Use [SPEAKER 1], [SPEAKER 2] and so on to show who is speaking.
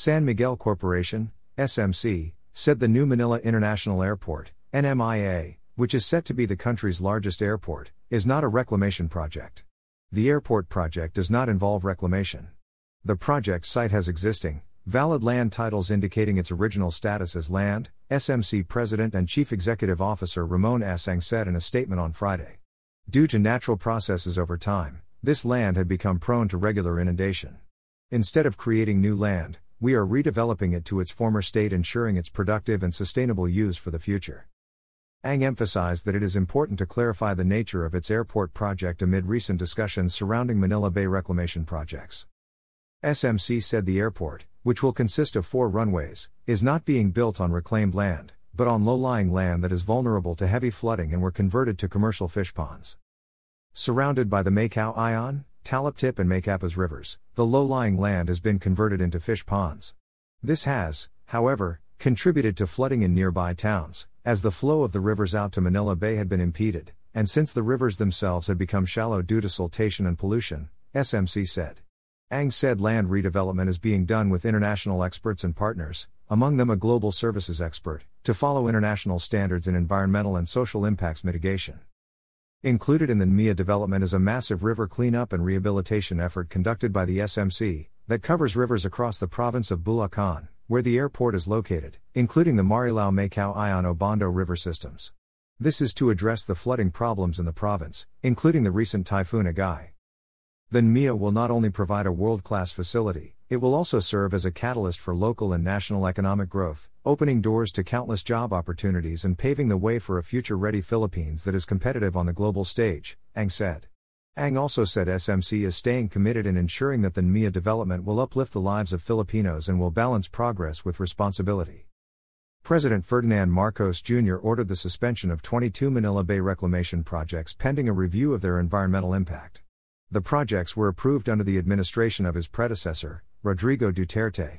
[SPEAKER 1] San Miguel Corporation, SMC, said the new Manila International Airport, NMIA, which is set to be the country's largest airport, is not a reclamation project. The airport project does not involve reclamation. The project site has existing, valid land titles indicating its original status as land, SMC President and Chief Executive Officer Ramon S. Ang said in a statement on Friday. Due to natural processes over time, this land had become prone to regular inundation. Instead of creating new land, we are redeveloping it to its former state, ensuring its productive and sustainable use for the future. Ang emphasized that it is important to clarify the nature of its airport project amid recent discussions surrounding Manila Bay reclamation projects. SMC said the airport, which will consist of four runways, is not being built on reclaimed land, but on low lying land that is vulnerable to heavy flooding and were converted to commercial fish ponds. Surrounded by the Meycauayan, Taliptip, and Macapas rivers, the low lying land has been converted into fish ponds. This has, however, contributed to flooding in nearby towns, as the flow of the rivers out to Manila Bay had been impeded, and since the rivers themselves had become shallow due to siltation and pollution, SMC said. Ang said land redevelopment is being done with international experts and partners, among them a global services expert, to follow international standards in environmental and social impacts mitigation. Included in the NMIA development is a massive river cleanup and rehabilitation effort conducted by the SMC, that covers rivers across the province of Bulacan, where the airport is located, including the Marilao Meycauayan Obando river systems. This is to address the flooding problems in the province, including the recent Typhoon Egay. The NMIA will not only provide a world class facility, it will also serve as a catalyst for local and national economic growth, opening doors to countless job opportunities and paving the way for a future ready Philippines that is competitive on the global stage, Ang said. Ang also said SMC is staying committed in ensuring that the NMIA development will uplift the lives of Filipinos and will balance progress with responsibility. President Ferdinand Marcos Jr. ordered the suspension of 22 Manila Bay reclamation projects pending a review of their environmental impact. The projects were approved under the administration of his predecessor, Rodrigo Duterte.